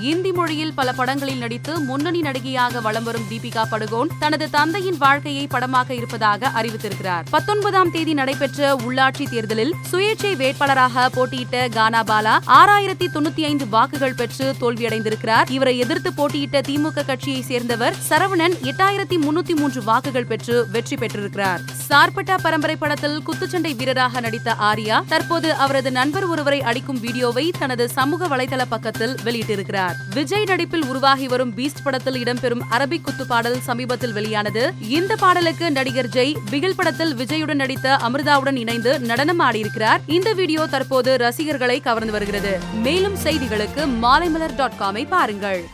இந்தி மொழியில் பல படங்களில் நடித்து முன்னணி நடிகையாக வலம் வரும் தீபிகா படுகோன் தனது தந்தையின் வாழ்க்கையை படமாக்க இருப்பதாக அறிவித்திருக்கிறார். பத்தொன்பதாம் தேதி நடைபெற்ற உள்ளாட்சி தேர்தலில் சுயேட்சை வேட்பாளராக போட்டியிட்ட கானா பாலா ஆறாயிரத்தி தொண்ணூத்தி ஐந்து வாக்குகள் பெற்று தோல்வியடைந்திருக்கிறார். இவரை எதிர்த்து போட்டியிட்ட திமுக கட்சியை சேர்ந்தவர் சரவணன் எட்டாயிரத்தி முன்னூத்தி மூன்று வாக்குகள் பெற்று வெற்றி பெற்றிருக்கிறார். சார்பட்டா பரம்பரை படத்தில் குத்துச்சண்டை வீரராக நடித்த ஆர்யா தற்போது அவரது நண்பர் ஒருவரை அடிக்கும் வீடியோவை தனது சமூக வலைதள பக்கத்தில் வெளியிட்டிருக்கிறார். விஜய் நடிப்பில் உருவாகி வரும் பீஸ்ட் படத்தில் இடம்பெறும் அரபிக் குத்து பாடல் சமீபத்தில் வெளியானது. இந்த பாடலுக்கு நடிகர் ஜெய் பிகில் படத்தில் விஜயுடன் நடித்த அமிர்தாவுடன் இணைந்து நடனம் ஆடியிருக்கிறார். இந்த வீடியோ தற்போது ரசிகர்களை கவர்ந்து வருகிறது. மேலும் செய்திகளுக்கு மாலைமலர் டாட் காமை பாருங்கள்.